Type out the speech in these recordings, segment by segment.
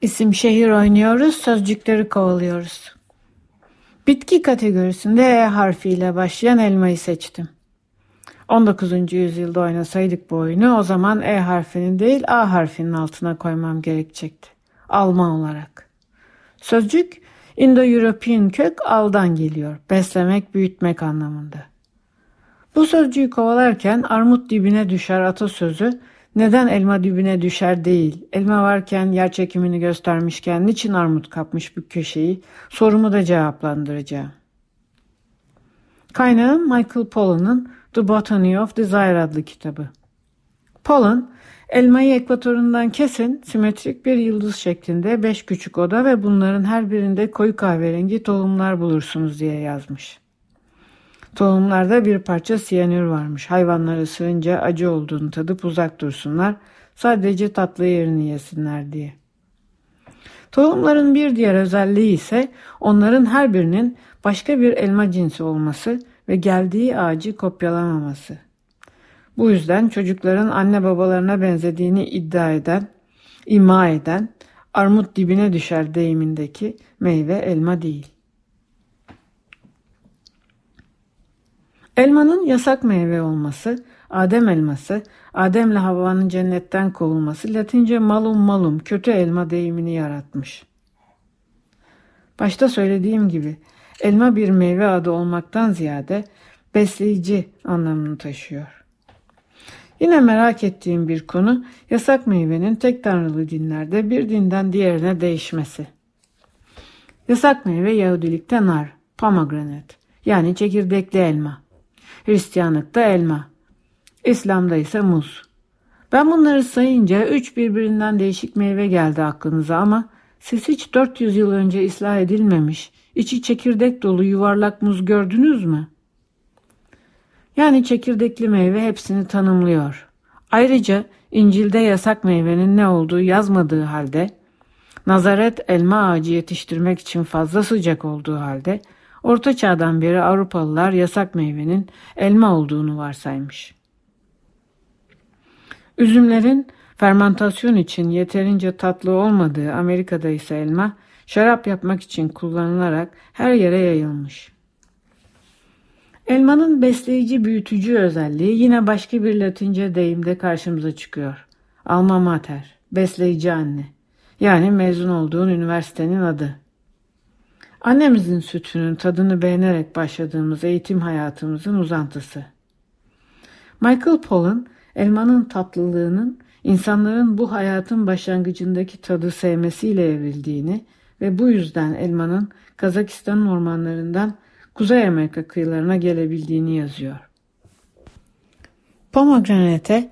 İsim şehir oynuyoruz, sözcükleri kovalıyoruz. Bitki kategorisinde E harfiyle başlayan elmayı seçtim. 19. yüzyılda oynasaydık bu oyunu o zaman E harfinin değil A harfinin altına koymam gerekecekti. Alman olarak. Sözcük Indo-European kök aldan geliyor. Beslemek, büyütmek anlamında. Bu sözcüğü kovalarken armut dibine düşer atasözü neden elma dibine düşer değil. Elma varken yer çekimini göstermişken niçin armut kapmış bu köşeyi sorumu da cevaplandıracağım. Kaynağım Michael Pollan'ın The Botany of Desire adlı kitabı. Pollan, elmayı ekvatorundan kesin simetrik bir yıldız şeklinde beş küçük oda ve bunların her birinde koyu kahverengi tohumlar bulursunuz diye yazmış. Tohumlarda bir parça siyanür varmış. Hayvanlar ısırınca acı olduğunu tadıp uzak dursunlar. Sadece tatlı yerini yesinler diye. Tohumların bir diğer özelliği ise onların her birinin başka bir elma cinsi olması ve geldiği ağacı kopyalamaması. Bu yüzden çocukların anne babalarına benzediğini iddia eden, ima eden, armut dibine düşer deyimindeki meyve elma değil. Elmanın yasak meyve olması, Adem elması, Adem'le Havva'nın cennetten kovulması Latince malum malum kötü elma deyimini yaratmış. Başta söylediğim gibi elma bir meyve adı olmaktan ziyade besleyici anlamını taşıyor. Yine merak ettiğim bir konu yasak meyvenin tek tanrılı dinlerde bir dinden diğerine değişmesi. Yasak meyve Yahudilikte nar, pomegranate yani çekirdekli elma. Hristiyanlıkta elma. İslam'da ise muz. Ben bunları sayınca üç birbirinden değişik meyve geldi aklınıza ama siz hiç 400 yıl önce ıslah edilmemiş, içi çekirdek dolu yuvarlak muz gördünüz mü? Yani çekirdekli meyve hepsini tanımlıyor. Ayrıca İncil'de yasak meyvenin ne olduğu yazmadığı halde, Nazaret elma ağacı yetiştirmek için fazla sıcak olduğu halde, Orta Çağ'dan beri Avrupalılar yasak meyvenin elma olduğunu varsaymış. Üzümlerin fermentasyon için yeterince tatlı olmadığı Amerika'da ise elma, şarap yapmak için kullanılarak her yere yayılmış. Elmanın besleyici büyütücü özelliği yine başka bir latince deyimde karşımıza çıkıyor. Alma mater, besleyici anne. Yani mezun olduğun üniversitenin adı. Annemizin sütünün tadını beğenerek başladığımız eğitim hayatımızın uzantısı. Michael Pollan, elmanın tatlılığının insanların bu hayatın başlangıcındaki tadı sevmesiyle evrildiğini ve bu yüzden elmanın Kazakistan'ın ormanlarından Kuzey Amerika kıyılarına gelebildiğini yazıyor. Pomegranate,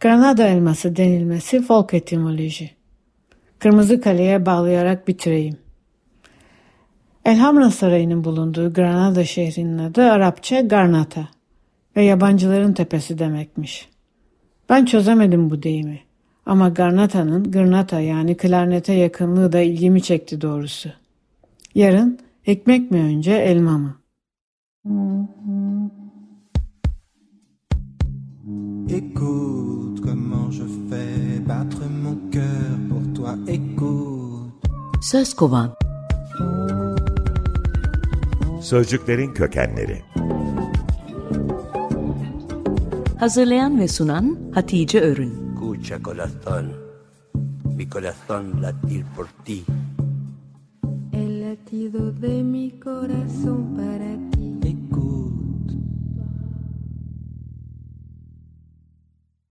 Granada elması denilmesi folk etimoloji. Kırmızı Kale'ye bağlayarak bitireyim. Elhamra Sarayı'nın bulunduğu Granada şehrinin adı Arapça Garnata ve yabancıların tepesi demekmiş. Ben çözemedim bu deyimi ama Garnata'nın Gırnata yani klarnete yakınlığı da ilgimi çekti doğrusu. Yarın ekmek mi önce elma mı? Écoute comment je fais battre mon cœur pour toi. Écoute. Söz kovan. Sözcüklerin kökenleri. Hazırlayan ve sunan Hatice Örün. Escucha corazón, mi corazón latir por ti. El latido de mi corazón para ti. Écoute.